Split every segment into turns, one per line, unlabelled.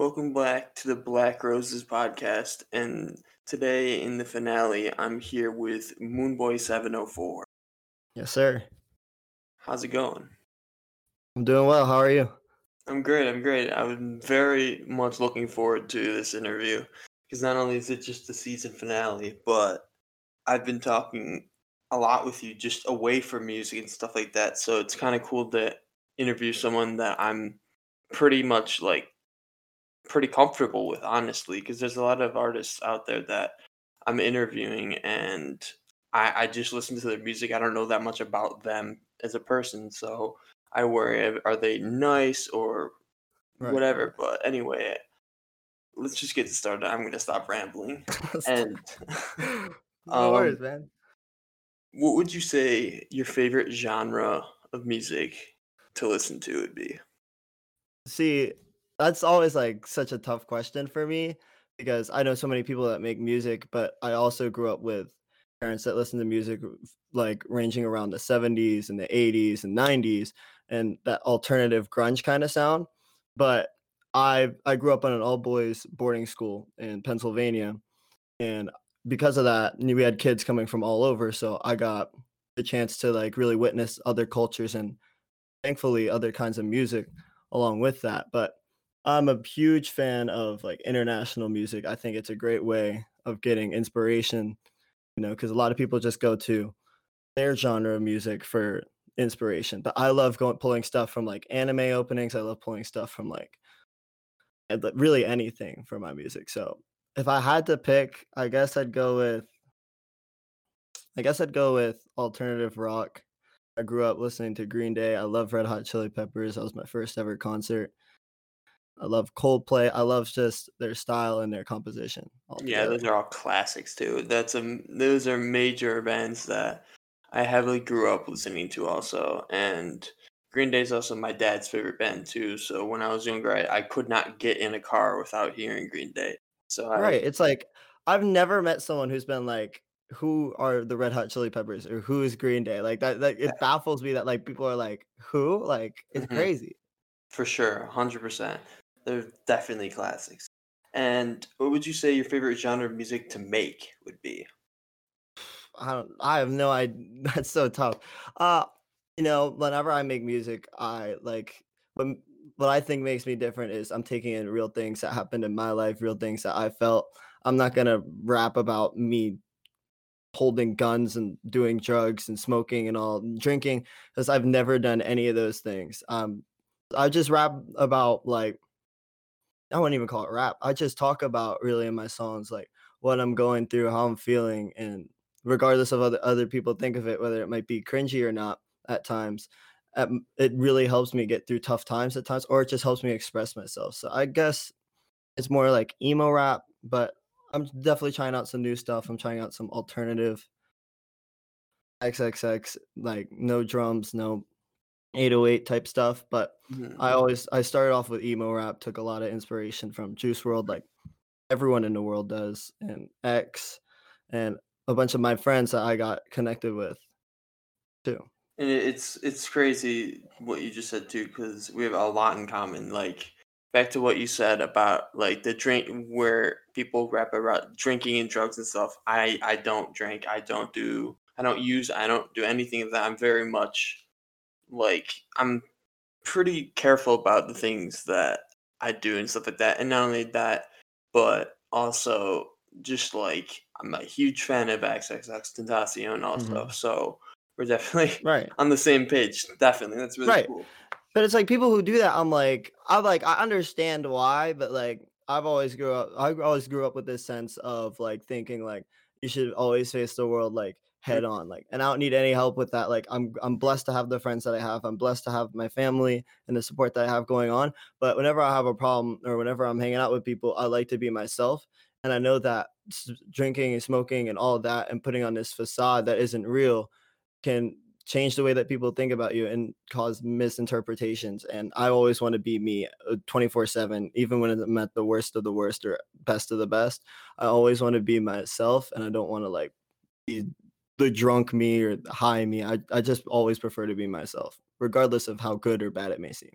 Welcome back to the Black Roses podcast. And today in the finale, I'm here with Moonboy704.
Yes, sir.
How's it going?
I'm doing well. How are you?
I'm great. I'm great. I'm very much looking forward to this interview because not only is it just the season finale, but I've been talking a lot with you just away from music and stuff like that. So it's kind of cool to interview someone that I'm pretty much like pretty comfortable with, honestly, because there's a lot of artists out there that I'm interviewing and I, I just listen to their music. I don't know that much about them as a person. So I worry are they nice or right. whatever. But anyway, let's just get started. I'm going to stop rambling. and
no um, worries, man.
What would you say your favorite genre of music to listen to would be?
See, that's always like such a tough question for me because I know so many people that make music, but I also grew up with parents that listen to music like ranging around the 70s and the 80s and 90s and that alternative grunge kind of sound. But I I grew up in an all boys boarding school in Pennsylvania and because of that we had kids coming from all over so I got the chance to like really witness other cultures and thankfully other kinds of music along with that. But I'm a huge fan of like international music. I think it's a great way of getting inspiration, you know, because a lot of people just go to their genre of music for inspiration. But I love going pulling stuff from like anime openings. I love pulling stuff from like really anything for my music. So if I had to pick, I guess I'd go with I guess I'd go with alternative rock. I grew up listening to Green Day. I love Red Hot Chili Peppers. That was my first ever concert. I love Coldplay. I love just their style and their composition.
Yeah, those are all classics too. That's a those are major bands that I heavily grew up listening to also. And Green Day is also my dad's favorite band too. So when I was younger, I, I could not get in a car without hearing Green Day. So I,
right, it's like I've never met someone who's been like, "Who are the Red Hot Chili Peppers?" or "Who is Green Day?" Like that. That it baffles me that like people are like, "Who?" Like it's mm-hmm. crazy.
For sure, hundred percent. They're definitely classics. And what would you say your favorite genre of music to make would be?
I don't. I have no idea. That's so tough. Uh, you know, whenever I make music, I like what what I think makes me different is I'm taking in real things that happened in my life, real things that I felt. I'm not gonna rap about me holding guns and doing drugs and smoking and all drinking because I've never done any of those things. Um, I just rap about like I wouldn't even call it rap. I just talk about really in my songs like what I'm going through, how I'm feeling, and regardless of other other people think of it, whether it might be cringy or not at times, um, it really helps me get through tough times at times, or it just helps me express myself. So I guess it's more like emo rap, but I'm definitely trying out some new stuff. I'm trying out some alternative XXX, like no drums, no 808 type stuff. But mm-hmm. I always I started off with emo rap, took a lot of inspiration from Juice WRLD, like everyone in the world does, and X, and a bunch of my friends that I got connected with too.
And it's it's crazy what you just said too, because we have a lot in common. Like back to what you said about like the drink where people rap about drinking and drugs and stuff. I I don't drink. I don't do. I don't use. I don't do anything of that. I'm very much like I'm pretty careful about the things that I do and stuff like that. And not only that, but also just like I'm a huge fan of XXXTentacion also. Mm-hmm. So we're definitely
right
on the same page. Definitely. That's really right. cool.
But it's like people who do that, I'm like, I'm like, I understand why, but like I've always grew up I always grew up with this sense of like thinking like you should always face the world like head on like and i don't need any help with that like i'm i'm blessed to have the friends that i have i'm blessed to have my family and the support that i have going on but whenever i have a problem or whenever i'm hanging out with people i like to be myself and i know that drinking and smoking and all that and putting on this facade that isn't real can change the way that people think about you and cause misinterpretations and i always want to be me uh, 24 7 even when i'm at the worst of the worst or best of the best i always want to be myself and i don't want to like be the drunk me or the high me. I, I just always prefer to be myself, regardless of how good or bad it may seem.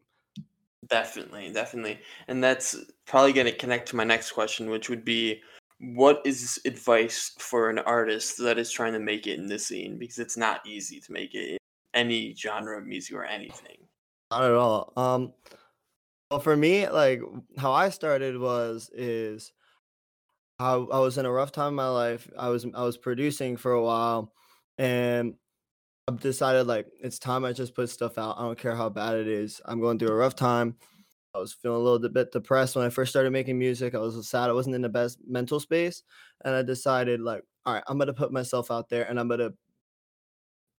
Definitely, definitely. And that's probably going to connect to my next question, which would be what is advice for an artist that is trying to make it in this scene? Because it's not easy to make it in any genre of music or anything.
Not at all. Um, well, for me, like how I started was is I, I was in a rough time in my life. I was I was producing for a while, and I've decided like it's time I just put stuff out. I don't care how bad it is. I'm going through a rough time. I was feeling a little bit depressed when I first started making music. I was sad. I wasn't in the best mental space, and I decided like, all right, I'm gonna put myself out there, and I'm gonna,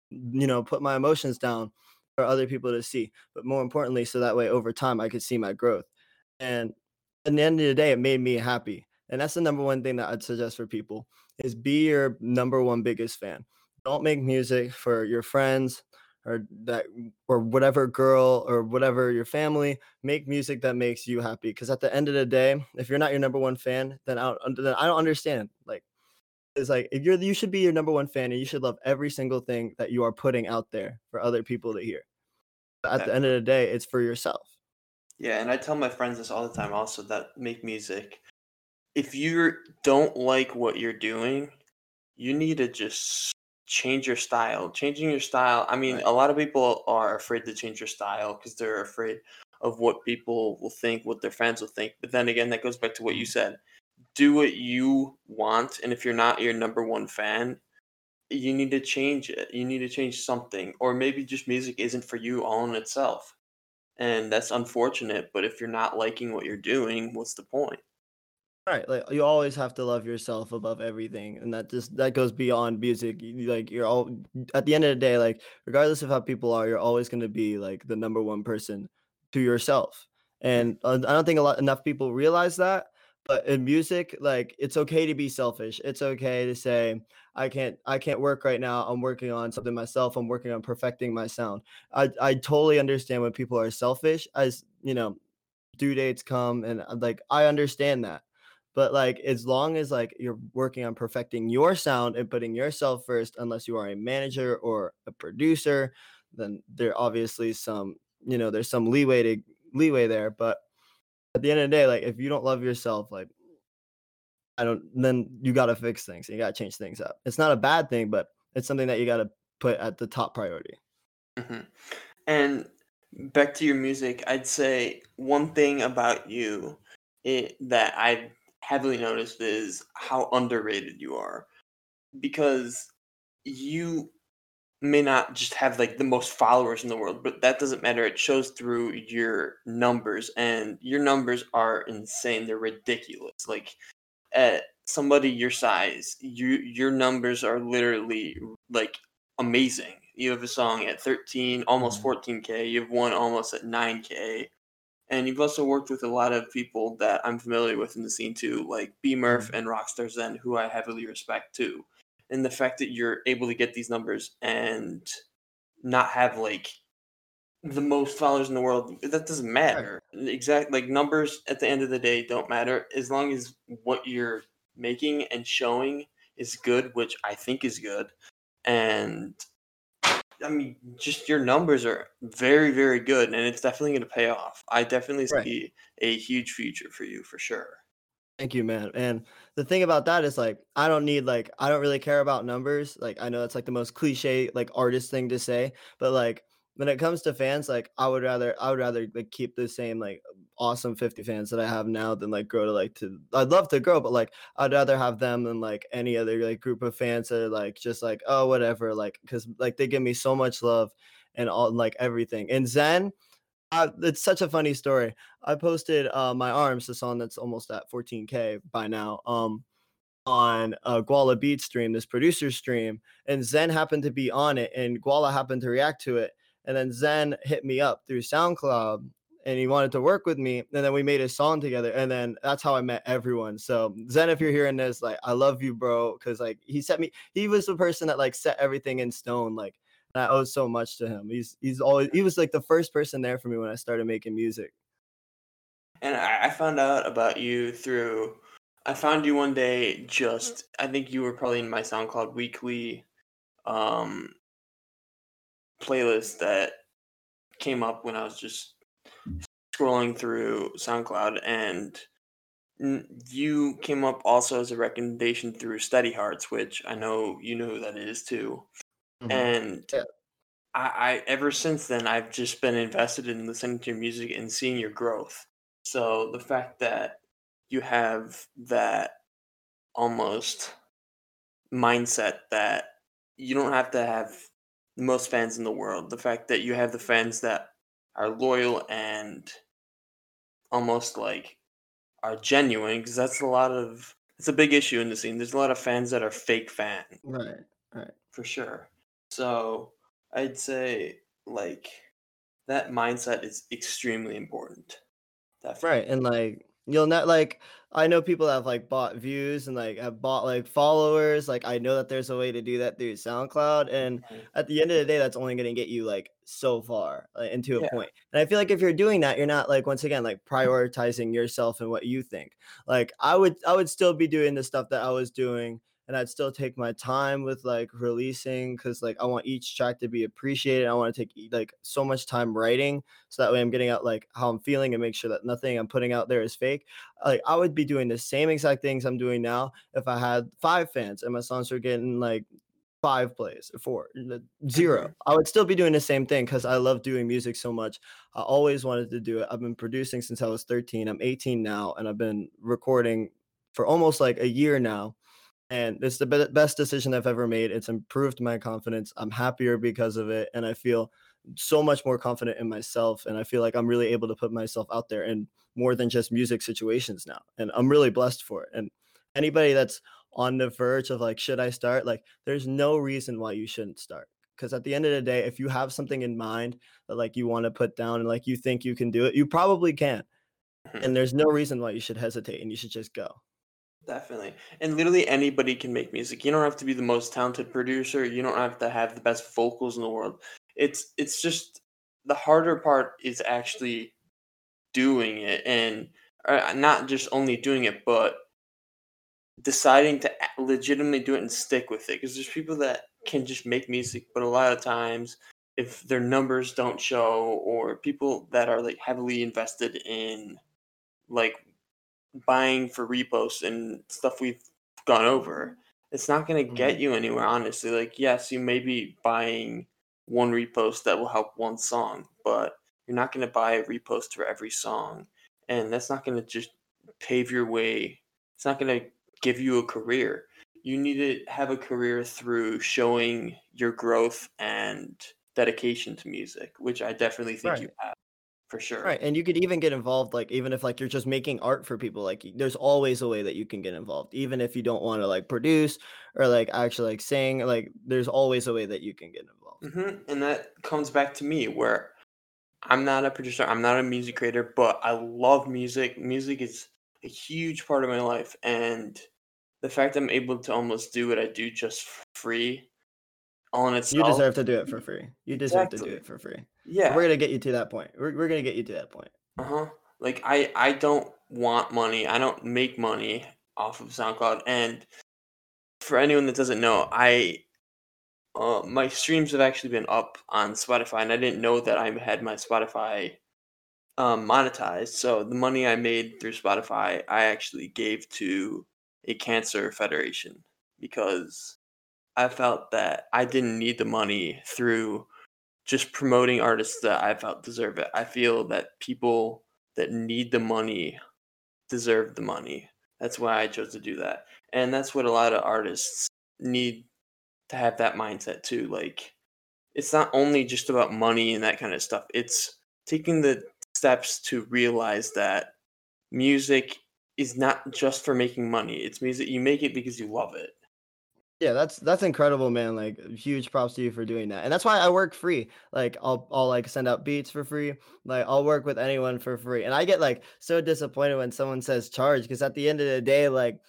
you know, put my emotions down for other people to see. But more importantly, so that way over time I could see my growth. And at the end of the day, it made me happy. And that's the number one thing that I'd suggest for people is be your number one biggest fan. Don't make music for your friends or that or whatever girl or whatever your family. Make music that makes you happy. Because at the end of the day, if you're not your number one fan, then I don't, then I don't understand. Like it's like if you're you should be your number one fan and you should love every single thing that you are putting out there for other people to hear. But at the end of the day, it's for yourself.
Yeah, and I tell my friends this all the time also that make music. If you don't like what you're doing, you need to just change your style. Changing your style, I mean,
Right.
a lot of people are afraid to change your style because they're afraid of what people will think, what their fans will think. But then again, that goes back to what you mm-hmm. said. Do what you want, and if you're not your number one fan, you need to change it. You need to change something, or maybe just music isn't for you all in itself. And that's unfortunate, but if you're not liking what you're doing, what's the point?
Right, like you always have to love yourself above everything, and that just that goes beyond music. Like you're all at the end of the day, like regardless of how people are, you're always going to be like the number one person to yourself. And uh, I don't think a lot enough people realize that. But in music, like it's okay to be selfish. It's okay to say I can't I can't work right now. I'm working on something myself. I'm working on perfecting my sound. I I totally understand when people are selfish as you know due dates come and uh, like I understand that. But like as long as like you're working on perfecting your sound and putting yourself first, unless you are a manager or a producer, then there obviously some, you know, there's some leeway to leeway there. But at the end of the day, like if you don't love yourself, like I don't then you gotta fix things. You gotta change things up. It's not a bad thing, but it's something that you gotta put at the top priority.
hmm And back to your music, I'd say one thing about you it, that I've heavily noticed is how underrated you are because you may not just have like the most followers in the world, but that doesn't matter. It shows through your numbers, and your numbers are insane. They're ridiculous. Like at somebody your size, you your numbers are literally like amazing. You have a song at 13, almost
Mhm.
14k. You have one almost at 9k. And you've also worked with a lot of people that I'm familiar with in the scene too, like B Murph
Mhm.
and Rockstar Zen, who I heavily respect too. And the fact that you're able to get these numbers and not have like the most followers in the world, that doesn't
Right.
matter. Exact like numbers at the end of the day don't matter as long as what you're making and showing is good, which I think is good. And I mean, just your numbers are very, very good, and it's definitely going to pay off. I definitely
Right.
see a huge future for you for sure.
Thank you, man. And the thing about that is like I don't need like I don't really care about numbers. Like I know that's like the most cliche like artist thing to say, but like when it comes to fans, like I would rather I would rather like keep the same like awesome 50 fans that I have now than like grow to like to I'd love to grow, but like I'd rather have them than like any other like group of fans that are like just like oh whatever like because like they give me so much love and all like everything. And Zen, uh, it's such a funny story. I posted uh, my arms, the song that's almost at 14k by now, um, on a Guala Beat stream, this producer stream, and Zen happened to be on it, and Guala happened to react to it, and then Zen hit me up through SoundCloud, and he wanted to work with me, and then we made a song together, and then that's how I met everyone. So Zen, if you're hearing this, like I love you, bro, because like he set me, he was the person that like set everything in stone, like. and I owe so much to him. He's he's always he was like the first person there for me when I started making music.
And I, I found out about you through. I found you one day. Just I think you were probably in my SoundCloud weekly um, playlist that came up when I was just scrolling through SoundCloud and you came up also as a recommendation through Steady Hearts, which I know you know who that is too. Mm-hmm. And yeah. I, I ever since then I've just been invested in listening to your music and seeing your growth. So the fact that you have that almost mindset that you don't have to have the most fans in the world. The fact that you have the fans that are loyal and almost like are genuine because that's a lot of it's a big issue in the scene. There's a lot of fans that are fake fans.
Right. Right.
For sure. So I'd say like that mindset is extremely important.
Definitely. Right. And like you'll not like I know people have like bought views and like have bought like followers. Like I know that there's a way to do that through SoundCloud, and mm-hmm. at the end of the day, that's only going to get you like so far uh, like, into a yeah. point. And I feel like if you're doing that, you're not like once again like prioritizing yourself and what you think. Like I would, I would still be doing the stuff that I was doing and I'd still take my time with like releasing because like I want each track to be appreciated. I want to take like so much time writing so that way I'm getting out like how I'm feeling and make sure that nothing I'm putting out there is fake. Like I would be doing the same exact things I'm doing now if I had five fans and my songs were getting like five plays four zero mm-hmm. i would still be doing the same thing because i love doing music so much i always wanted to do it i've been producing since i was 13 i'm 18 now and i've been recording for almost like a year now and it's the be- best decision I've ever made. It's improved my confidence. I'm happier because of it, and I feel so much more confident in myself. And I feel like I'm really able to put myself out there in more than just music situations now, and I'm really blessed for it. And anybody that's on the verge of like, should I start? Like, there's no reason why you shouldn't start. Because at the end of the day, if you have something in mind that like you want to put down and like you think you can do it, you probably can. Mm-hmm. And there's no reason why you should hesitate and you should just go.
Definitely. And literally anybody can make music. You don't have to be the most talented producer. You don't have to have the best vocals in the world. It's it's just the harder part is actually doing it and uh, not just only doing it but deciding to legitimately do it and stick with it because there's people that can just make music but a lot of times if their numbers don't show or people that are like heavily invested in like buying for reposts and stuff we've gone over, it's not going to get mm-hmm. you anywhere, honestly. Like, yes, you may be buying one repost that will help one song, but you're not going to buy a repost for every song. And that's not going to just pave your way. It's not going to give you a career. You need to have a career through showing your growth and dedication to music, which I definitely think right. you have for sure.
Right. And you could even get involved, like, even if like you're just making art for people, like, there's always a way that you can get involved, even if you don't want to like produce or like actually like sing, like, there's always a way that you can get involved.
Mm-hmm. And that comes back to me where I'm not a producer, I'm not a music creator, but I love music. Music is a huge part of my life. And the fact I'm able to almost do what I do just free on itself.
You deserve to do it for free. You deserve exactly. to do it for free. Yeah. We're gonna get you to that point. We're, we're gonna get you to that point.
Uh-huh. Like I I don't want money. I don't make money off of SoundCloud. And for anyone that doesn't know, I uh, my streams have actually been up on Spotify, and I didn't know that I had my Spotify um, monetized. So the money I made through Spotify, I actually gave to a cancer federation because I felt that I didn't need the money through just promoting artists that I felt deserve it. I feel that people that need the money deserve the money. That's why I chose to do that. And that's what a lot of artists need to have that mindset too. Like it's not only just about money and that kind of stuff. It's taking the steps to realize that music is not just for making money. It's music you make it because you love it.
Yeah, that's that's incredible, man. Like huge props to you for doing that. And that's why I work free. Like I'll I'll like send out beats for free. Like I'll work with anyone for free. And I get like so disappointed when someone says charge because at the end of the day, like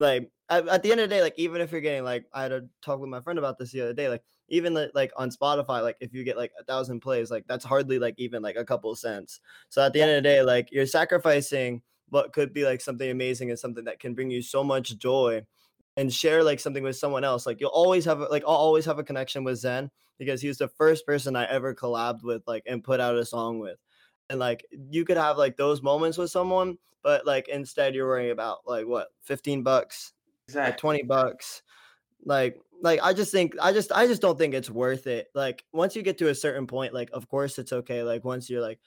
like at, at, the end of the day, like even if you're getting like I had a talk with my friend about this the other day, like even like, like on Spotify, like if you get like a thousand plays, like that's hardly like even like a couple cents. So at the end of the day, like you're sacrificing what could be like something amazing and something that can bring you so much joy and share like something with someone else. Like you'll always have like I'll always have a connection with Zen because he was the first person I ever collabed with like and put out a song with. and like you could have like those moments with someone but like instead you're worrying about like what 15 bucks like
Exactly.
20 bucks like like i just think i just i just don't think it's worth it like once you get to a certain point like of course it's okay like once you're like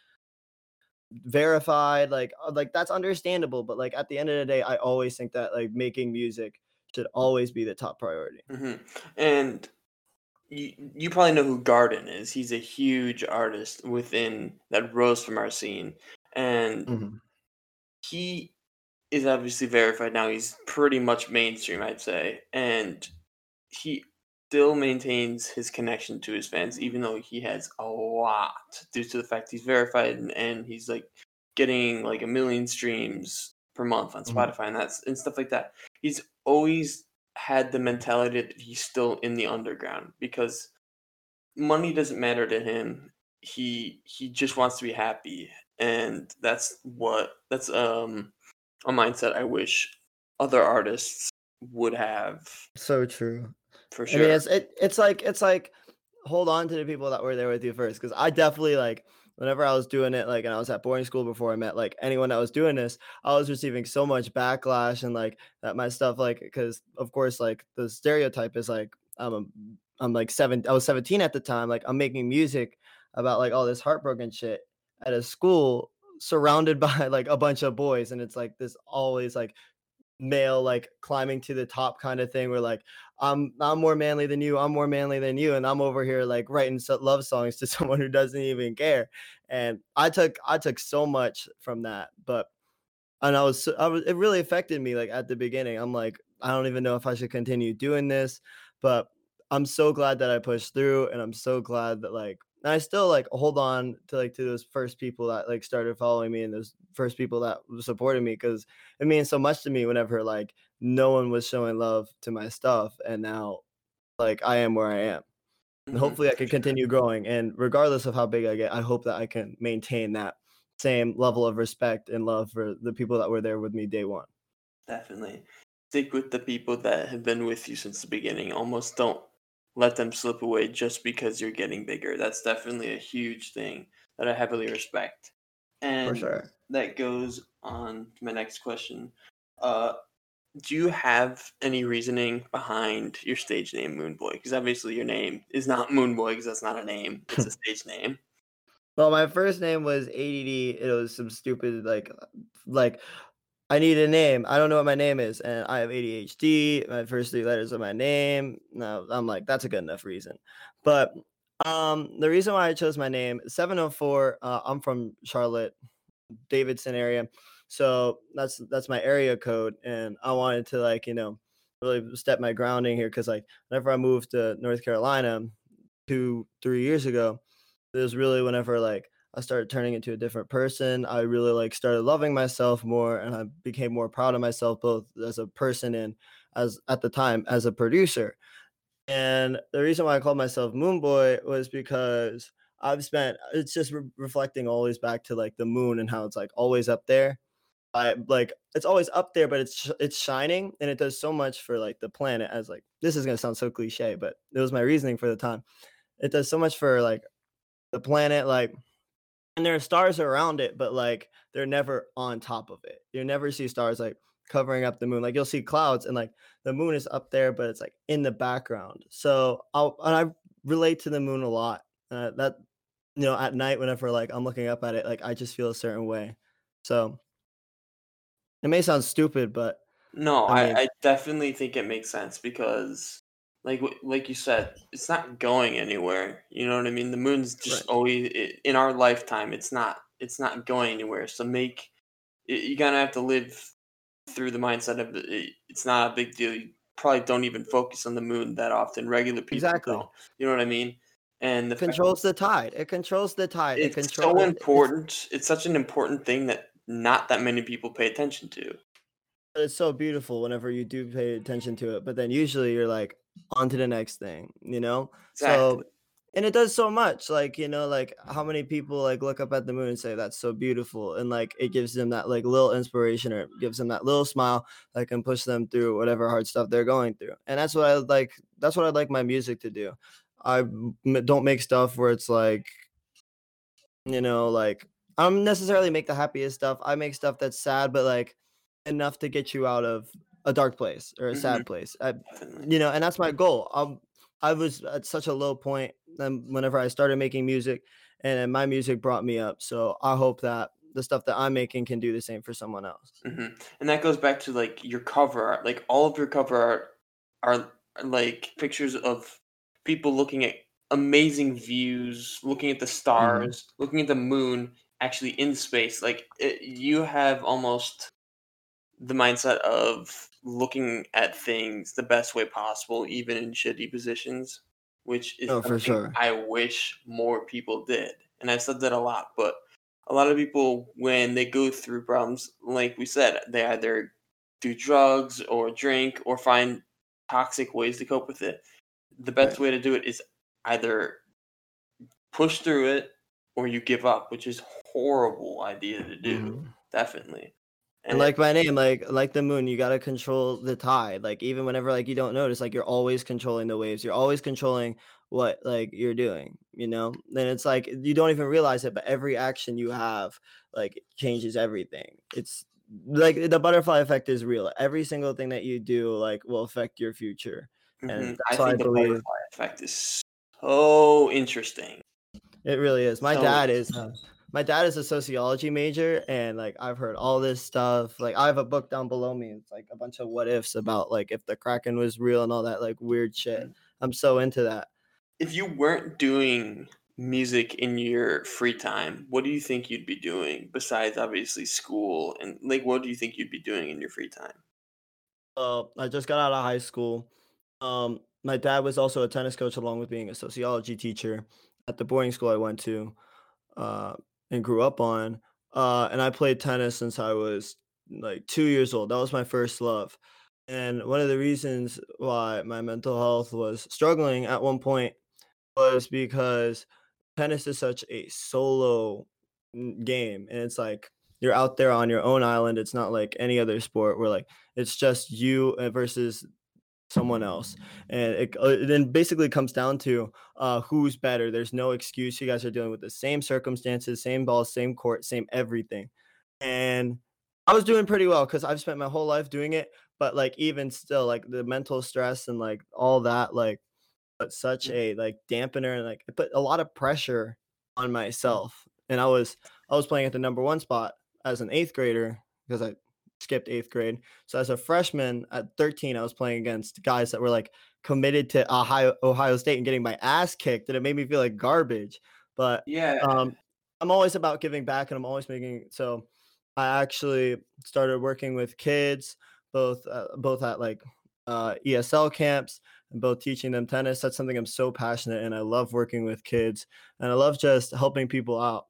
verified like uh, like that's understandable but like at the end of the day i always think that like making music should always be the top priority
hmm And you you probably know who Garden is. He's a huge artist within that rose from our scene, and
Mhm.
he is obviously verified now. He's pretty much mainstream, I'd say, and he still maintains his connection to his fans, even though he has a lot due to the fact he's verified and, and he's like getting like a million streams per month on
Mhm.
Spotify and that's and stuff like that. He's always had the mentality that he's still in the underground because money doesn't matter to him. He he just wants to be happy, and that's what that's um a mindset I wish other artists would have
so true
for sure.
I mean, it's it, it's like it's like hold on to the people that were there with you first, because I definitely like whenever I was doing it, like, and I was at boarding school before I met like anyone that was doing this, I was receiving so much backlash and like that my stuff, like, because of course, like the stereotype is like I'm a, I'm like seven, I was 17 at the time, like I'm making music about like all this heartbroken shit at a school surrounded by like a bunch of boys, and it's like this always like male like climbing to the top kind of thing where like I'm I'm more manly than you, I'm more manly than you, and I'm over here like writing love songs to someone who doesn't even care. And I took I took so much from that, but and I was I was it really affected me like at the beginning. I'm like I don't even know if I should continue doing this, but I'm so glad that I pushed through, and I'm so glad that like and I still like hold on to like to those first people that like started following me and those first people that supported me because it means so much to me whenever like no one was showing love to my stuff and now like I am where I am. And
Mhm,
hopefully I can continue growing and regardless of how big I get, I hope that I can maintain that same level of respect and love for the people that were there with me day 1.
Definitely. Stick with the people that have been with you since the beginning. Almost don't let them slip away just because you're getting bigger. That's definitely a huge thing that I heavily respect.
For
And
sure.
that goes on to my next question. Uh, do you have any reasoning behind your stage name, Moonboy? Because obviously your name is not Moonboy because that's not a name; it's a stage name.
Well, my first name was ADD. It was some stupid like like I need a name. I don't know what my name is, and I have ADHD. My first three letters of my name. No, I'm like that's a good enough reason. But um, the reason why I chose my name 704. Uh, I'm from Charlotte, Davidson area, so that's that's my area code, and I wanted to like you know really step my grounding here because like whenever I moved to North Carolina two three years ago it was really whenever like I started turning into a different person. I really like started loving myself more and I became more proud of myself both as a person and as at the time as a producer. And the reason why I called myself Moonboy was because I've spent it's just re- reflecting always back to like the moon and how it's like always up there. I like it's always up there, but it's it's shining and it does so much for like the planet. As like this is gonna sound so cliche, but it was my reasoning for the time. It does so much for like the planet, like and there are stars around it, but like they're never on top of it. You never see stars like covering up the moon. Like you'll see clouds and like the moon is up there, but it's like in the background. So I'll and I relate to the moon a lot. Uh, that you know, at night whenever like I'm looking up at it, like I just feel a certain way. So it may sound stupid, but
No,
I
I,
mean,
I definitely think it makes sense because, like like you said, it's not going anywhere. You know what I mean? The moon's just
right.
always i in our lifetime. It's not it's not going anywhere. So make y- you gotta have to live through the mindset of it, it's not a big deal. You probably don't even focus on the moon that often. Regular people
Exactly.
don't. You know what I mean? And the fact
Controls the tide. It controls the tide. It
it's
control
so
it, it's
important. It's such an important thing that not that many people pay attention to.
it's so beautiful whenever you do pay attention to it, but then usually you're like on to the next thing, you know?
Exactly.
So and it does so much, like, you know, like how many people like look up at the moon and say that's so beautiful and like it gives them that like little inspiration or it gives them that little smile that can push them through whatever hard stuff they're going through. And that's what I like that's what I like my music to do. I don't make stuff where it's like, you know, like I don't necessarily make the happiest stuff. I make stuff that's sad, but like enough to get you out of a dark place or a
Mhm.
sad place. I, you know, and that's my goal. Um, I was at such a low point um, whenever I started making music, and my music brought me up. So I hope that the stuff that I'm making can do the same for someone else.
hmm And that goes back to like your cover art. Like all of your cover art are like pictures of people looking at amazing views, looking at the stars, looking at the moon, actually in space. Like it, you have almost the mindset of looking at things the best way possible, even in shitty positions, which is
Oh, for sure.
I wish more people did. And I've said that a lot, but a lot of people, when they go through problems, like we said, they either do drugs or drink or find toxic ways to cope with it. The best
Right.
way to do it is either push through it or you give up, which is horrible idea to do.
Mhm.
Definitely.
And like my name, like like the moon, you gotta control the tide. Like even whenever like you don't notice, like you're always controlling the waves. You're always controlling what like you're doing, you know? Then it's like you don't even realize it, but every action you have like changes everything. It's like the butterfly effect is real. Every single thing that you do like will affect your future. And
Mhm.
that's
I
why I
think the
believe
butterfly effect is so interesting.
It really is. My dad is uh, my dad is a sociology major and like I've heard all this stuff. Like I have a book down below me. It's like a bunch of what ifs about like if the Kraken was real and all that like weird shit.
Mhm.
I'm so into that.
If you weren't doing music in your free time, what do you think you'd be doing besides obviously school and like what do you think you'd be doing in your free time?
Uh, I just got out of high school. Um, my dad was also a tennis coach along with being a sociology teacher at the boarding school I went to uh, and grew up on. Uh, and I played tennis since I was like two years old. That was my first love. And one of the reasons why my mental health was struggling at one point was because tennis is such a solo game. And it's like you're out there on your own island. It's not like any other sport where like it's just you uh, versus someone else. And it, uh, it then basically comes down to uh who's better. There's no excuse. You guys are dealing with the same circumstances same balls same court same everything. And i was doing pretty well because i've spent my whole life doing it but like even still like the mental stress and like all that like put such
Mm,
a like dampener and like it put a lot of pressure on myself. And i was i was playing at the number one spot as an eighth grader because i skipped eighth grade so as a freshman at 13, I was playing against guys that were like committed to Ohio Ohio State and getting my ass kicked, and it made me feel like garbage. But
Yeah.
um, I'm always about giving back, and I'm always making so. I actually started working with kids, both uh, both at like uh, ESL camps and both teaching them tennis. That's something I'm so passionate, and I love working with kids, and I love just helping people out.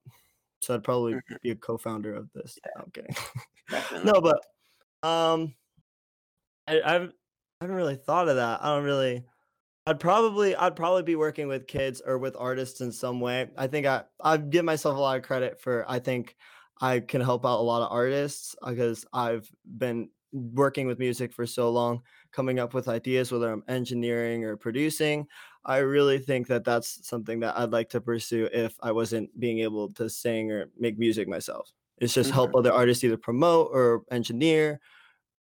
So I'd probably
Mhm.
be a co-founder of this. I'm kidding. No, but um, I I've I haven't really thought of that. I don't really. I'd probably I'd probably be working with kids or with artists in some way. I think I I give myself a lot of credit for I think I can help out a lot of artists because I've been working with music for so long, coming up with ideas whether I'm engineering or producing. I really think that that's something that I'd like to pursue if I wasn't being able to sing or make music myself. It's just help
Mhm.
other artists either promote or engineer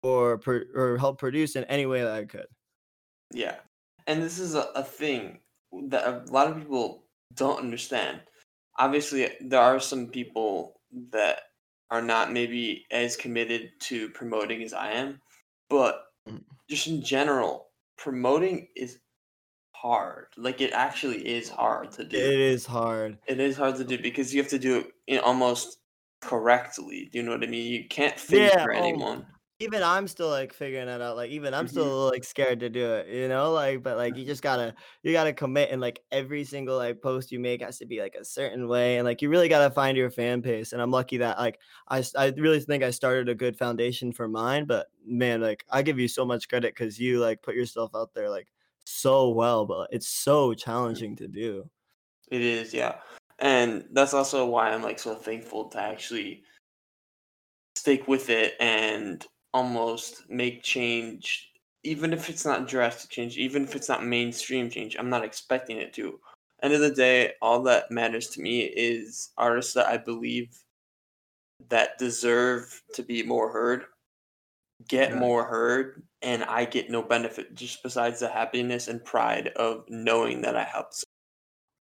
or or help produce in any way that I could.
Yeah. And this is a, a thing that a lot of people don't understand. Obviously, there are some people that are not maybe as committed to promoting as I am, but
Mm.
just in general, promoting is hard. Like, it actually is hard to do.
It is hard.
It is hard to do because you have to do it in almost correctly. Do you know what I mean? You can't think
Yeah, oh
anyone.
even I'm still, like, figuring that out, like, even I'm still a
hmm
little, like, scared to do it, you know, like, but, like, you just gotta you gotta commit and, like, every single, like, post you make has to be, like, a certain way, and, like, you really gotta find your fan base, and I'm lucky that, like, I I really think I started a good foundation for mine, but, man, like, I give you so much credit because you, like, put yourself out there, like, so well, but uh, it's so mm. challenging to do.
It is, yeah. And that's also why I'm like so thankful to actually stick with it and almost make change, even if it's not drastic change, even if it's not mainstream change. I'm not expecting it to. End of the day, all that matters to me is artists that I believe that deserve to be more heard get
Right.
more heard and I get no benefit just besides the happiness and pride of knowing that I helped.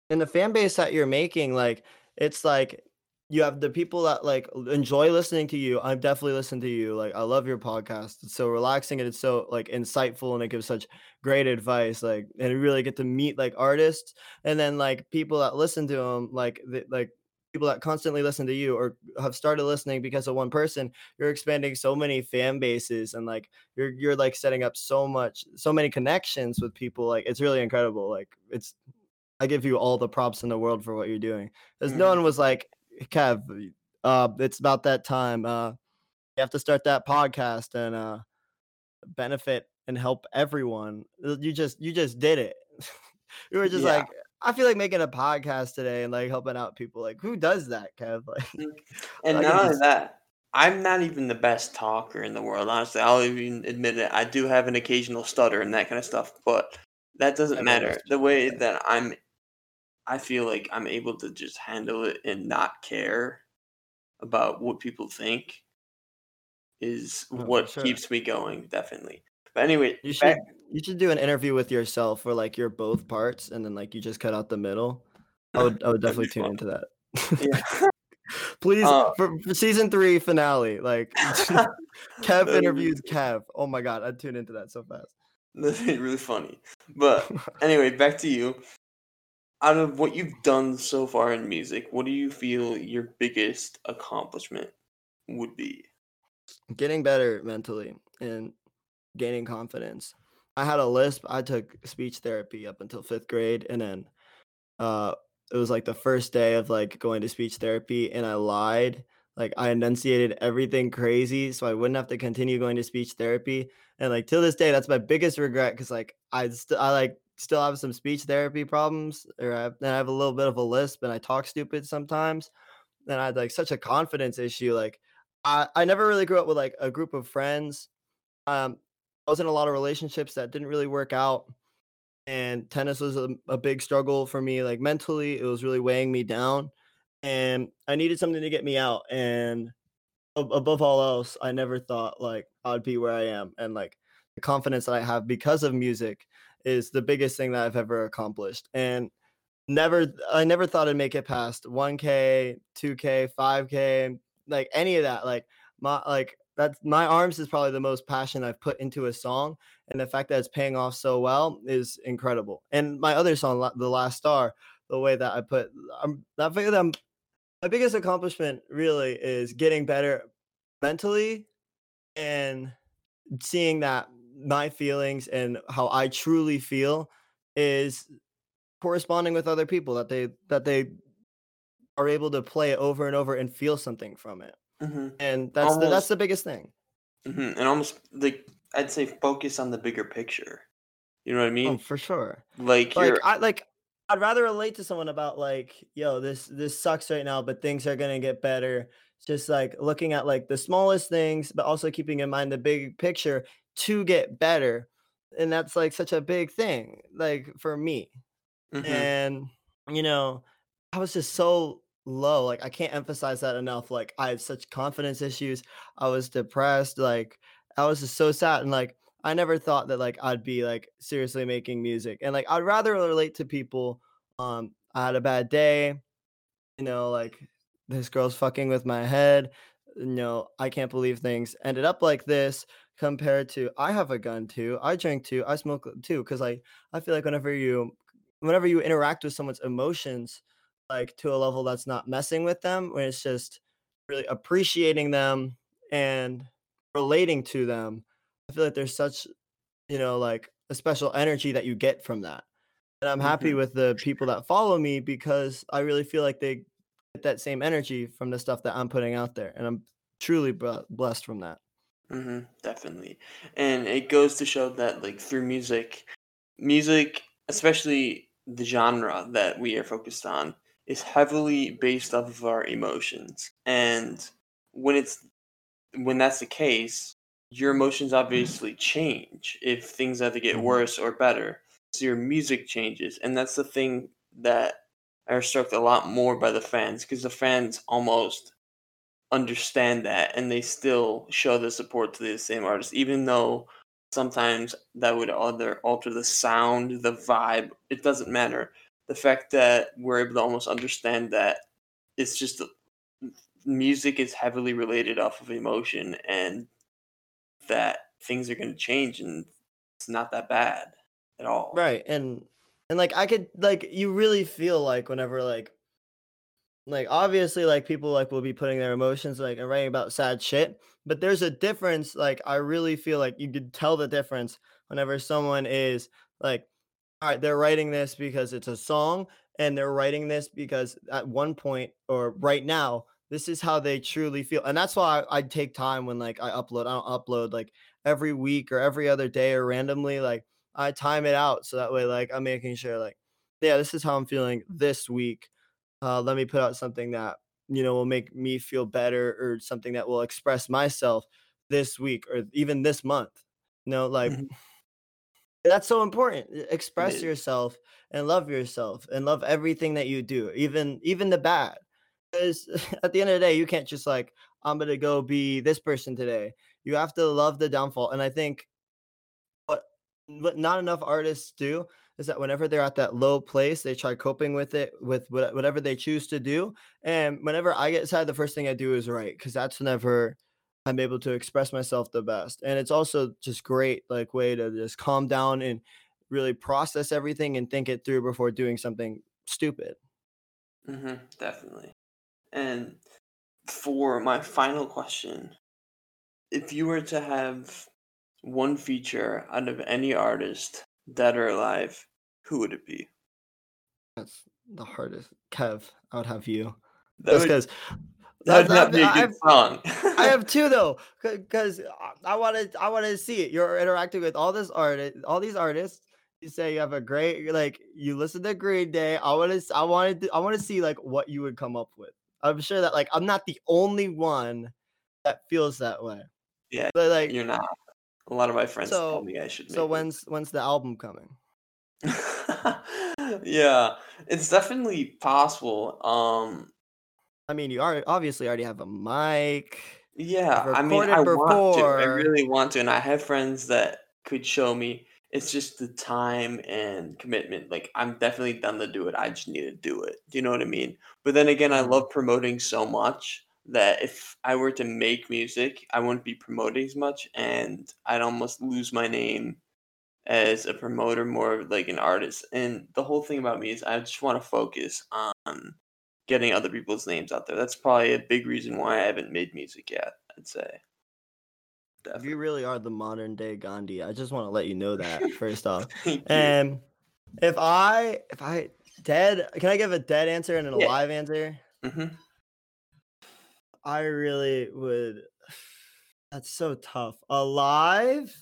And the fan base that you're making, like it's like you have the people that like enjoy listening to you. I've definitely listened to you. Like I love your podcast. It's so relaxing and it's so like insightful and it gives such great advice. Like and you really get to meet like artists and then like people that listen to them, like the, like people that constantly listen to you or have started listening because of one person. You're expanding so many fan bases and like you're you're like setting up so much so many connections with people. Like it's really incredible. Like it's I give you all the props in the world for what you're doing. Because no
Mhm.
one was like, Kev, uh, it's about that time. Uh, you have to start that podcast and uh, benefit and help everyone. You just you just did it. you were just
Yeah.
like, I feel like making a podcast today and like helping out people. Like, who does that, Kev? Like, mm,
And
I
not only
just-
that, I'm not even the best talker in the world. Honestly, I'll even admit it. I do have an occasional stutter and that kind of stuff, but that doesn't matter. The way that I'm, I feel like I'm able to just handle it and not care about what people think is
Oh,
what
sure.
keeps me going. Definitely. But anyway,
you
back-
should you should do an interview with yourself where like you're both parts and then like you just cut out the middle. I would I would definitely tune
fun.
into that.
Yeah.
Please
Uh,
for, for season three finale, like Kev interviews Kev. Oh my god, I'd tune into that so fast.
That'd be really funny. But anyway, back to you. Out of what you've done so far in music, what do you feel your biggest accomplishment would be?
Getting better mentally and gaining confidence. I had a lisp. I took speech therapy up until fifth grade, and then uh, it was like the first day of like going to speech therapy, and I lied. Like I enunciated everything crazy, so I wouldn't have to continue going to speech therapy. And like till this day, that's my biggest regret because like I still I like still have some speech therapy problems, or I I have a little bit of a lisp, and I talk stupid sometimes. And I had like such a confidence issue. Like I I never really grew up with like a group of friends. Um, I was in a lot of relationships that didn't really work out, and tennis was a, a big struggle for me. Like mentally, it was really weighing me down, and I needed something to get me out. And ab- above all else, I never thought like I'd be where I am, and like the confidence that I have because of music is the biggest thing that I've ever accomplished. And never, I never thought I'd make it past 1K, 2K, 5K, like any of that. Like my like that's my arms is probably the most passion I've put into a song, and the fact that it's paying off so well is incredible. And my other song, The Last Star, the way that I put, I'm I figure that I'm, my biggest accomplishment really is getting better mentally and seeing that my feelings and how I truly feel is corresponding with other people that they that they are able to play it over and over and feel something from it
hmm
and that's the, that's the biggest thing
hmm And almost like I'd say focus on the bigger picture. You know what I
oh
mean?
for sure
like
like i like i'd rather relate to someone about like yo this this sucks right now but things are gonna get better just like looking at like the smallest things but also keeping in mind the big picture to get better and that's like such a big thing like for me
Mhm.
and you know i was just so low like i can't emphasize that enough like i had such confidence issues i was depressed like i was just so sad and like i never thought that like i'd be like seriously making music and like i'd rather relate to people um i had a bad day you know like this girl's fucking with my head you know i can't believe things ended up like this compared to i have a gun too i drink too i smoke too because like i feel like whenever you whenever you interact with someone's emotions like to a level that's not messing with them when it's just really appreciating them and relating to them i feel like there's such you know like a special energy that you get from that and i'm happy
Mhm.
with the people that follow me because i really feel like they get that same energy from the stuff that i'm putting out there and i'm truly ble- blessed from that
hmm definitely. And it goes to show that like through music, music, especially the genre that we are focused on, is heavily based off of our emotions. And when it's when that's the case, your emotions obviously change if things either get
Mhm.
worse or better. So your music changes. And that's the thing that I struck a lot more by the fans because the fans almost understand that and they still show the support to the same artist, even though sometimes that would other alter the sound, the vibe. It doesn't matter. The fact that we're able to almost understand that it's just music is heavily related off of emotion and that things are going to change and it's not that bad at all.
Right. And and like I could like you really feel like whenever like like obviously like people like will be putting their emotions like and writing about sad shit, but there's a difference like I really feel like you could tell the difference whenever someone is like all right, they're writing this because it's a song and they're writing this because at one point or right now this is how they truly feel and that's why I, I take time when like i upload i don't upload like every week or every other day or randomly like i time it out so that way like i'm making sure like yeah this is how i'm feeling this week uh, let me put out something that you know will make me feel better or something that will express myself this week or even this month you know like mm-hmm. That's so important express yourself and love yourself and love everything that you do even even the bad because at the end of the day you can't just like i'm gonna go be this person today. You have to love the downfall and i think what what not enough artists do is that whenever they're at that low place they try coping with it with whatever they choose to do and whenever i get sad the first thing i do is write because that's whenever i'm able to express myself the best and it's also just great like way to just calm down and really process everything and think it through before doing something stupid
mm-hmm, definitely and for my final question, if you were to have one feature out of any artist, dead or alive, who would it be?
That's the hardest. Kev, I would have you.
That's because that'd not be a good I've, song.
I have two though, because I wanted I wanted to see it. You're interacting with all this artist, all these artists, you say you have a great like you listen to Green Day. I want to I wanted to, I want to see like what you would come up with. I'm sure that like I'm not the only one that feels that way.
Yeah, but like you're not. A lot of my friends so, told me I should.
so when's it. when's the album coming?
yeah, it's definitely possible. Um,
I mean, you are obviously already have a mic.
Yeah, I mean, I before. want to. I really want to, and I have friends that could show me it's just the time and commitment. Like I'm definitely done to do it. I just need to do it. Do you know what I mean? But then again, I mm-hmm. love promoting so much that if I were to make music, I wouldn't be promoting as much and I'd almost lose my name as a promoter more like an artist. And the whole thing about me is I just want to focus on getting other people's names out there. That's probably a big reason why I haven't made music yet, I'd say.
Definitely. You really are the modern day Gandhi. I just want to let you know that first off. and if I if I dead, can I give a dead answer and an yeah. alive answer? Mm-hmm. I really would. That's so tough. Alive,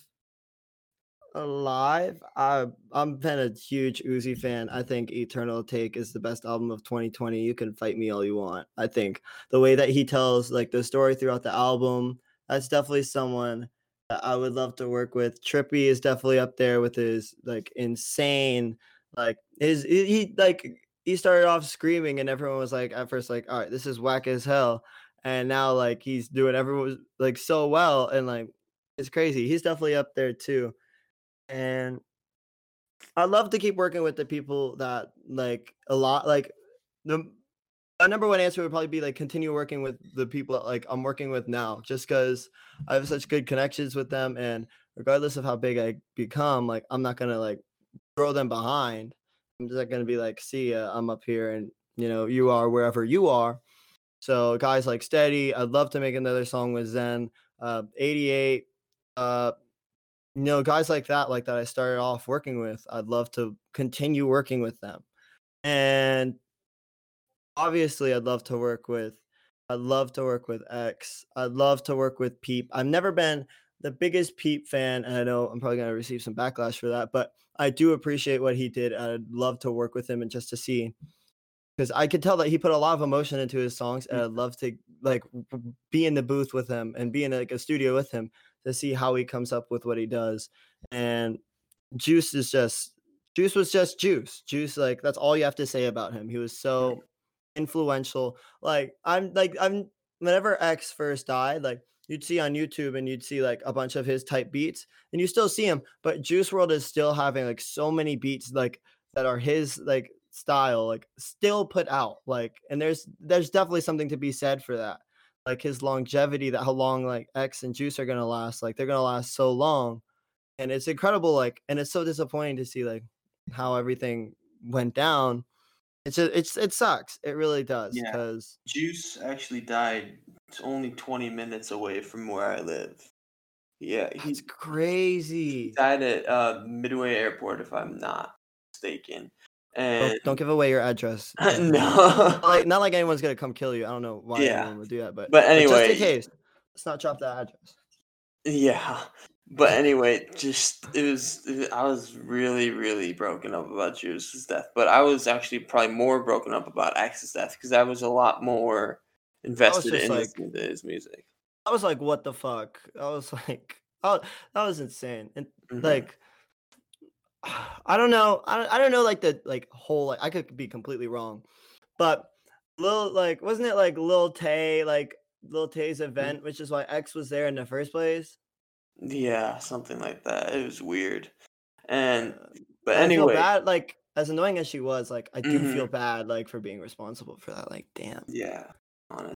alive. I I'm been a huge Uzi fan. I think Eternal Atake is the best album of 2020. You can fight me all you want. I think the way that he tells like the story throughout the album that's definitely someone that I would love to work with. Trippie is definitely up there with his like insane, like his he, like he started off screaming and everyone was like at first like all right this is whack as hell and now like he's doing everyone like so well and like it's crazy he's definitely up there too and i love to keep working with the people that like a lot like the my number one answer would probably be like continue working with the people that, like I'm working with now, just because I have such good connections with them, and regardless of how big I become, like I'm not gonna like throw them behind. I'm just gonna be like, see ya, I'm up here, and you know you are wherever you are. So guys like Steady, I'd love to make another song with Zen, uh, 88, uh, you know guys like that, like that I started off working with. I'd love to continue working with them, and obviously I'd love to work with I'd love to work with X. I'd love to work with Peep. I've never been the biggest Peep fan, and I know I'm probably gonna receive some backlash for that, but I do appreciate what he did. I'd love to work with him and just to see because I could tell that he put a lot of emotion into his songs, and I'd mm-hmm. love to like be in the booth with him and be in like a studio with him to see how he comes up with what he does. And Juice is just Juice was just Juice. Juice, like that's all you have to say about him. He was so influential. Like I'm like I'm whenever X first died, like you'd see on YouTube and you'd see like a bunch of his type beats, and you still see him, but Juice WRLD is still having like so many beats like that are his like style, like still put out. Like, and there's there's definitely something to be said for that. Like his longevity, that how long like X and Juice are gonna last. Like they're gonna last so long. And it's incredible, like, and it's so disappointing to see like how everything went down. It's a, it's it sucks. It really does.
Yeah.
Because
Juice actually died it's only 20 minutes away from where I live. Yeah,
He's crazy.
died at uh, Midway Airport, if I'm not mistaken. And
Don't, don't give away your address.
No,
Not like not like anyone's gonna come kill you. I don't know why
Yeah.
anyone would do that, but
but anyway, just
in case, let's not drop that address.
Yeah, but anyway, just it was. I was really, really broken up about Juice's death, but I was actually probably more broken up about X's death because I was a lot more invested in
like-
his music.
I was like, what the fuck? I was like, oh, that was insane. And
Mhm.
like, I don't know. I don't, I don't know. Like the like whole like I could be completely wrong, but Lil like wasn't it like Lil Tay like Lil Tay's
Mm.
event, which is why X was there in the first place.
yeah, something like that. It was weird, and
Uh,
but
I feel
anyway,
bad. Like as annoying as she was, like I do
Mhm.
feel bad like for being responsible for that. Like, damn.
yeah, honestly,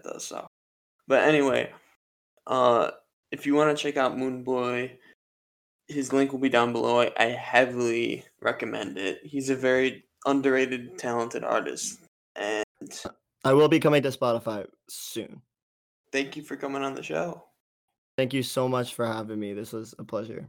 it does suck. But anyway, uh, if you want to check out Moonboy, his link will be down below. I, I heavily recommend it. He's a very underrated, talented artist. And
I will be coming to Spotify soon.
thank you for coming on the show.
Thank you so much for having me. This was a pleasure.